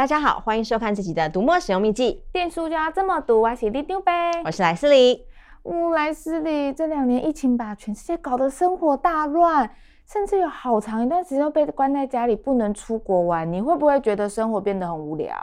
大家好，欢迎收看这集的读墨使用秘籍。电书就要这么读，我是里长伯，我是莱斯里。呜，莱斯里，这两年疫情把全世界搞得生活大乱，甚至有好长一段时间都被关在家里，不能出国玩。你会不会觉得生活变得很无聊？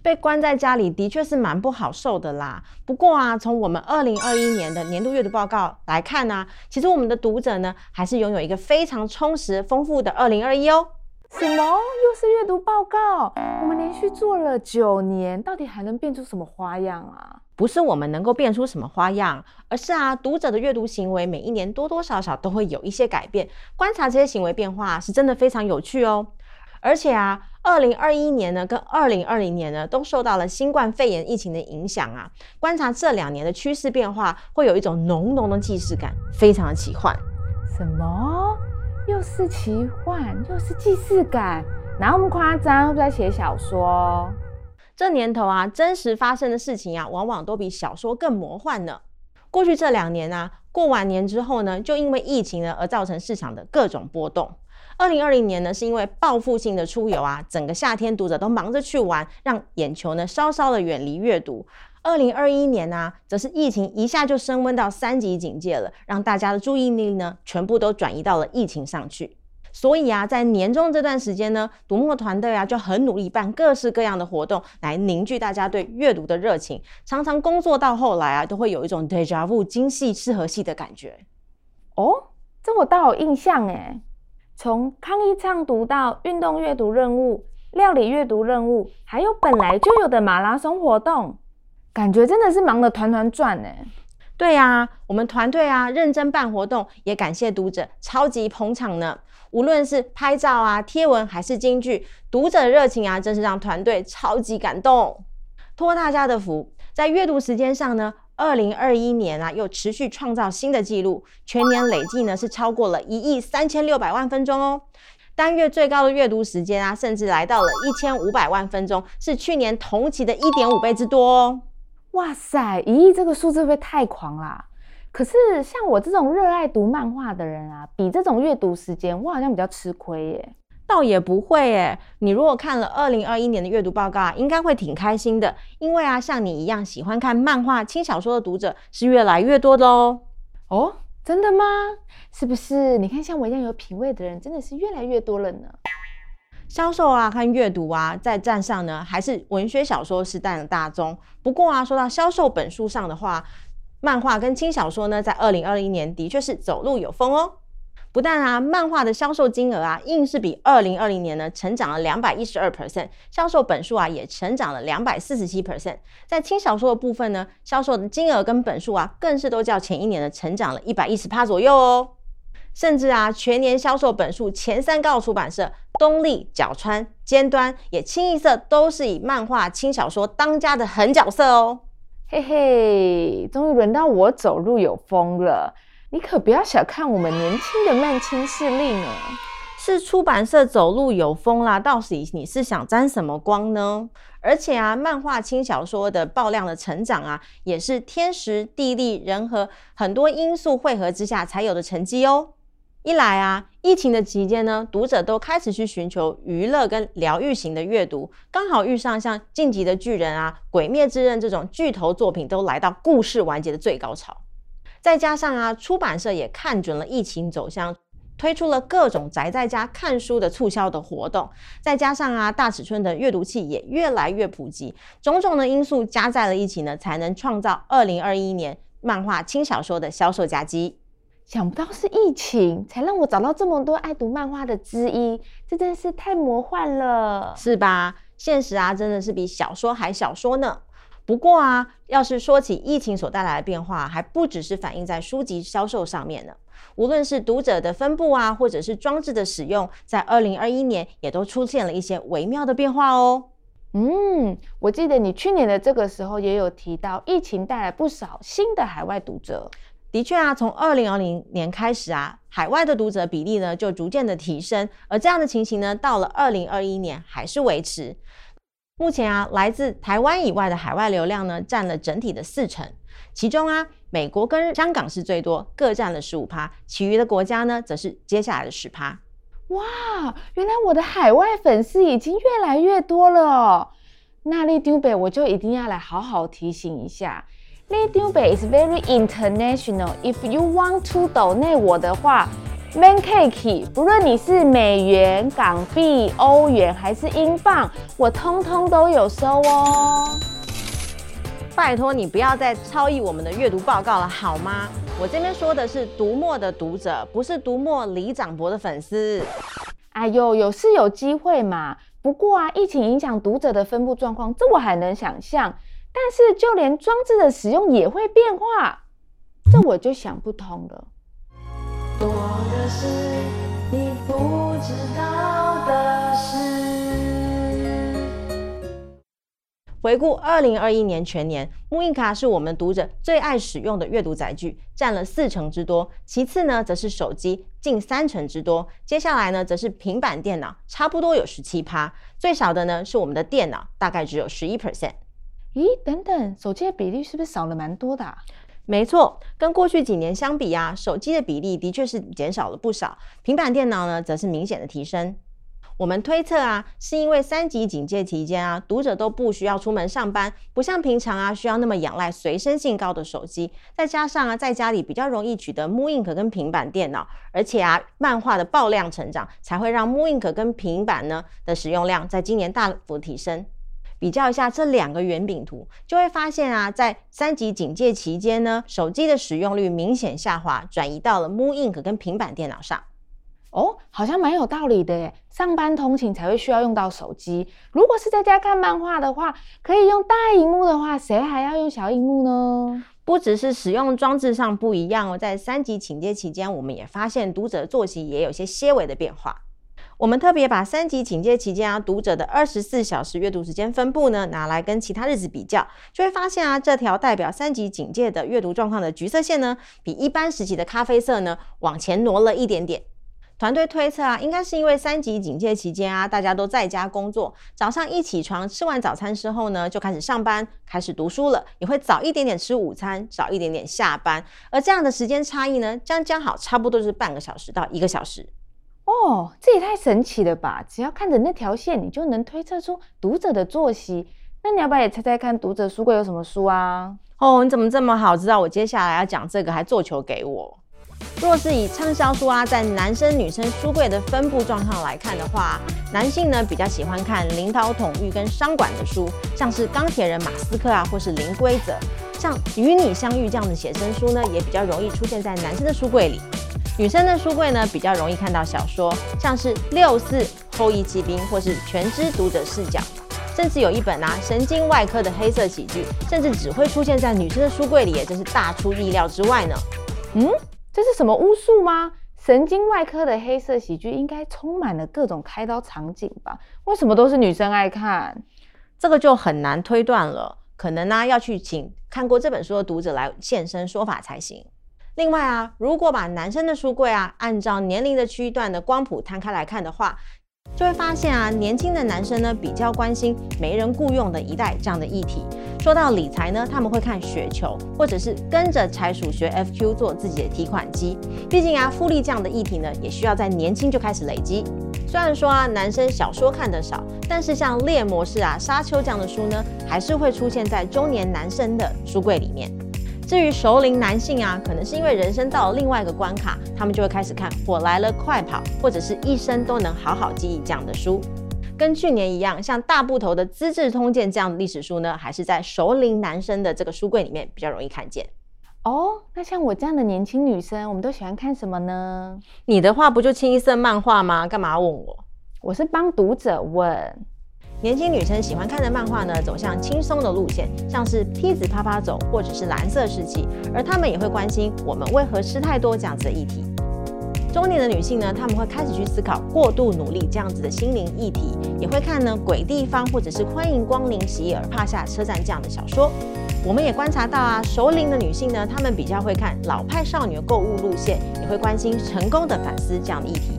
被关在家里的确是蛮不好受的啦。不过啊，从我们二零二一年的年度阅读报告来看呢、啊，其实我们的读者呢，还是拥有一个非常充实、丰富的二零二一哦。什么？又是阅读报告？我们连续做了九年，到底还能变出什么花样啊？不是我们能够变出什么花样，而是啊，读者的阅读行为每一年多多少少都会有一些改变。观察这些行为变化是真的非常有趣哦。而且啊，二零二一年呢，跟二零二零年呢，都受到了新冠肺炎疫情的影响啊。观察这两年的趋势变化，会有一种浓浓的既视感，非常的奇幻。什么？又是奇幻，又是既视感，哪那么夸张？在写小说？这年头啊，真实发生的事情啊，往往都比小说更魔幻呢。过去这两年啊，过完年之后呢，就因为疫情呢，而造成市场的各种波动。二零二零年呢，是因为报复性的出游啊，整个夏天读者都忙着去玩，让眼球呢稍稍的远离阅读。二零二一年呢、啊，则是疫情一下就升温到三级警戒了，让大家的注意力呢全部都转移到了疫情上去。所以啊，在年终这段时间呢，读墨团队啊就很努力办各式各样的活动，来凝聚大家对阅读的热情。常常工作到后来啊，都会有一种 deja vu 精细适合系的感觉。哦，这我倒有印象诶，从抗疫畅读到运动阅读任务、料理阅读任务，还有本来就有的马拉松活动。感觉真的是忙得团团转呢。对呀、我们团队啊认真办活动，也感谢读者超级捧场呢。无论是拍照啊、贴文还是金句，读者的热情啊，真是让团队超级感动。托大家的福，在阅读时间上呢，二零二一年啊又持续创造新的纪录，全年累计呢是超过了一亿三千六百万分钟哦。单月最高的阅读时间啊，甚至来到了一千五百万分钟，是去年同期的一点五倍之多哦。哇塞，一亿这个数字会不会太狂啦？可是像我这种热爱读漫画的人啊，比这种阅读时间，我好像比较吃亏耶。倒也不会耶，你如果看了二零二一年的阅读报告啊，应该会挺开心的，因为啊，像你一样喜欢看漫画、轻小说的读者是越来越多的哦。哦，真的吗？是不是？你看，像我一样有品味的人，真的是越来越多了呢。销售啊和阅读啊，在站上呢，还是文学小说是占了大宗。不过啊，说到销售本数上的话，漫画跟轻小说呢，在二零二一年的确是走路有风哦。不但啊，漫画的销售金额啊，硬是比二零二零年呢成长了两百一十二 percent，销售本数啊也成长了两百四十七 percent。在轻小说的部分呢，销售的金额跟本数啊，更是都较前一年的成长了一百一十趴左右哦。甚至啊，全年销售本数前三高的出版社东立、角川、尖端，也清一色都是以漫画、轻小说当家的狠角色哦。嘿嘿，终于轮到我走路有风了。你可不要小看我们年轻的漫青势力呢。是出版社走路有风啦，到底你是想沾什么光呢？而且啊，漫画、轻小说的爆量的成长啊，也是天时地利人和很多因素汇合之下才有的成绩哦。一来啊，疫情的期间呢，读者都开始去寻求娱乐跟疗愈型的阅读，刚好遇上像《进击的巨人》啊、《鬼灭之刃》这种巨头作品都来到故事完结的最高潮。再加上啊，出版社也看准了疫情走向，推出了各种宅在家看书的促销的活动。再加上啊，大尺寸的阅读器也越来越普及，种种的因素加在了一起呢，才能创造二零二一年漫画轻小说的销售佳绩。想不到是疫情才让我找到这么多爱读漫画的知音，这真是太魔幻了，是吧？现实啊，真的是比小说还小说呢。不过啊，要是说起疫情所带来的变化，还不只是反映在书籍销售上面呢。无论是读者的分布啊，或者是装置的使用，在二零二一年也都出现了一些微妙的变化哦。嗯，我记得你去年的这个时候也有提到，疫情带来不少新的海外读者。的确啊，从二零二零年开始啊，海外的读者比例呢就逐渐的提升，而这样的情形呢，到了二零二一年还是维持。目前啊，来自台湾以外的海外流量呢，占了整体的四成，其中啊，美国跟香港是最多，各占了十五趴，其余的国家呢，则是接下来的十趴。哇，原来我的海外粉丝已经越来越多了哦。那里丢北我就一定要来好好提醒一下。里丢北 is very international. If you want to donate 我的话，man cake，不论你是美元、港币、欧元还是英镑，我通通都有收哦。拜托你不要再超译我们的阅读报告了，好吗？我这边说的是读墨的读者，不是读墨李长博的粉丝。哎呦，有是有机会嘛。不过啊，疫情影响读者的分布状况，这我还能想象。但是就连装置的使用也会变化，这我就想不通了。多的是你不知道的事。回顾二零二一年全年，mooInk 是我们读者最爱使用的阅读载具，占了四成之多。其次呢，则是手机，近三成之多。接下来呢，则是平板电脑，差不多有十七趴。最少的呢，是我们的电脑，大概只有十一 percent。咦，等等，手机的比例是不是少了蛮多的？没错，跟过去几年相比啊，手机的比例的确是减少了不少。平板电脑呢，则是明显的提升。我们推测啊，是因为三级警戒期间啊，读者都不需要出门上班，不像平常啊需要那么仰赖随身性高的手机，再加上啊在家里比较容易取得 mooInk 跟平板电脑，而且啊漫画的爆量成长，才会让 mooInk 跟平板呢的使用量在今年大幅提升。比较一下这两个圆饼图，就会发现啊，在三级警戒期间呢，手机的使用率明显下滑，转移到了 Moon Ink 跟平板电脑上。哦，好像蛮有道理的耶。上班通勤才会需要用到手机，如果是在家看漫画的话，可以用大荧幕的话，谁还要用小荧幕呢？不只是使用装置上不一样哦，在三级警戒期间，我们也发现读者的作息也有些些微的变化。我们特别把三级警戒期间啊读者的二十四小时阅读时间分布呢拿来跟其他日子比较，就会发现啊，这条代表三级警戒的阅读状况的橘色线呢，比一般时期的咖啡色呢往前挪了一点点。团队推测啊，应该是因为三级警戒期间啊，大家都在家工作，早上一起床吃完早餐之后呢，就开始上班，开始读书了，也会早一点点吃午餐，早一点点下班。而这样的时间差异呢，将将好差不多是半个小时到一个小时。哦，这也太神奇了吧！只要看着那条线，你就能推测出读者的作息。那你要不要也猜猜看，读者书柜有什么书啊？哦，你怎么这么好知道我接下来要讲这个，还做球给我？若是以畅销书啊，在男生女生书柜的分布状况来看的话，男性呢比较喜欢看领导统御跟商管的书，像是钢铁人马斯克啊，或是零规则，像与你相遇这样的写真书呢，也比较容易出现在男生的书柜里。女生的书柜呢，比较容易看到小说，像是六四后羿骑兵或是全知读者视角，甚至有一本啊神经外科的黑色喜剧，甚至只会出现在女生的书柜里，也真是大出意料之外呢。嗯。这是什么巫术吗？神经外科的黑色喜剧应该充满了各种开刀场景吧？为什么都是女生爱看？这个就很难推断了。可能呢、啊，要去请看过这本书的读者来现身说法才行。另外啊，如果把男生的书柜啊，按照年龄的区段的光谱摊开来看的话，就会发现啊，年轻的男生呢比较关心没人雇佣的一代这样的议题。说到理财呢，他们会看雪球，或者是跟着柴鼠学 FQ 做自己的提款机。毕竟啊，复利这样的议题呢，也需要在年轻就开始累积。虽然说啊，男生小说看得少，但是像猎魔士啊、沙丘这样的书呢，还是会出现在中年男生的书柜里面。至于熟龄男性啊，可能是因为人生到了另外一个关卡，他们就会开始看《我来了快跑》或者是一生都能好好记忆这样的书。跟去年一样，像大部头的《资治通鉴》这样的历史书呢，还是在熟龄男生的这个书柜里面比较容易看见。哦，那像我这样的年轻女生，我们都喜欢看什么呢？你的话不就清一色漫画吗？干嘛问我？我是帮读者问。年轻女生喜欢看的漫画呢，走向轻松的路线，像是梯子啪啪走，或者是蓝色时期，而她们也会关心我们为何吃太多这样子的议题。中年的女性呢，她们会开始去思考过度努力这样子的心灵议题，也会看呢鬼地方或者是欢迎光临席尔帕夏车站这样的小说。我们也观察到啊，熟龄的女性呢，她们比较会看老派少女的购物路线，也会关心成功的反思这样的议题。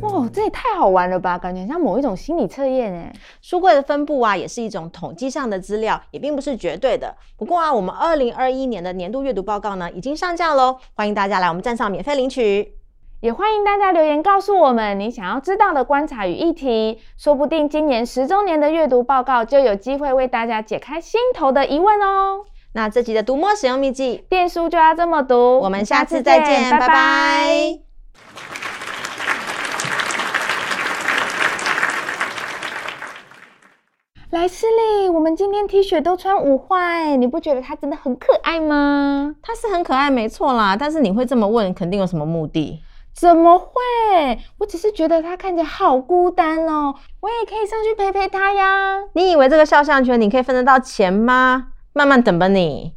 哇，这也太好玩了吧！感觉像某一种心理测验诶。书柜的分布啊，也是一种统计上的资料，也并不是绝对的。不过啊，我们二零二一年的年度阅读报告呢，已经上架喽，欢迎大家来我们站上免费领取。也欢迎大家留言告诉我们你想要知道的观察与议题，说不定今年十周年的阅读报告就有机会为大家解开心头的疑问哦。那这集的读墨使用秘籍，电书就要这么读。我们下次再见，拜拜。拜拜。莱斯利，我们今天 T 恤都穿五花哎，你不觉得它真的很可爱吗？它是很可爱，没错啦。但是你会这么问，肯定有什么目的？怎么会？我只是觉得它看起来好孤单哦，我也可以上去陪陪它呀。你以为这个肖像权你可以分得到钱吗？慢慢等吧你。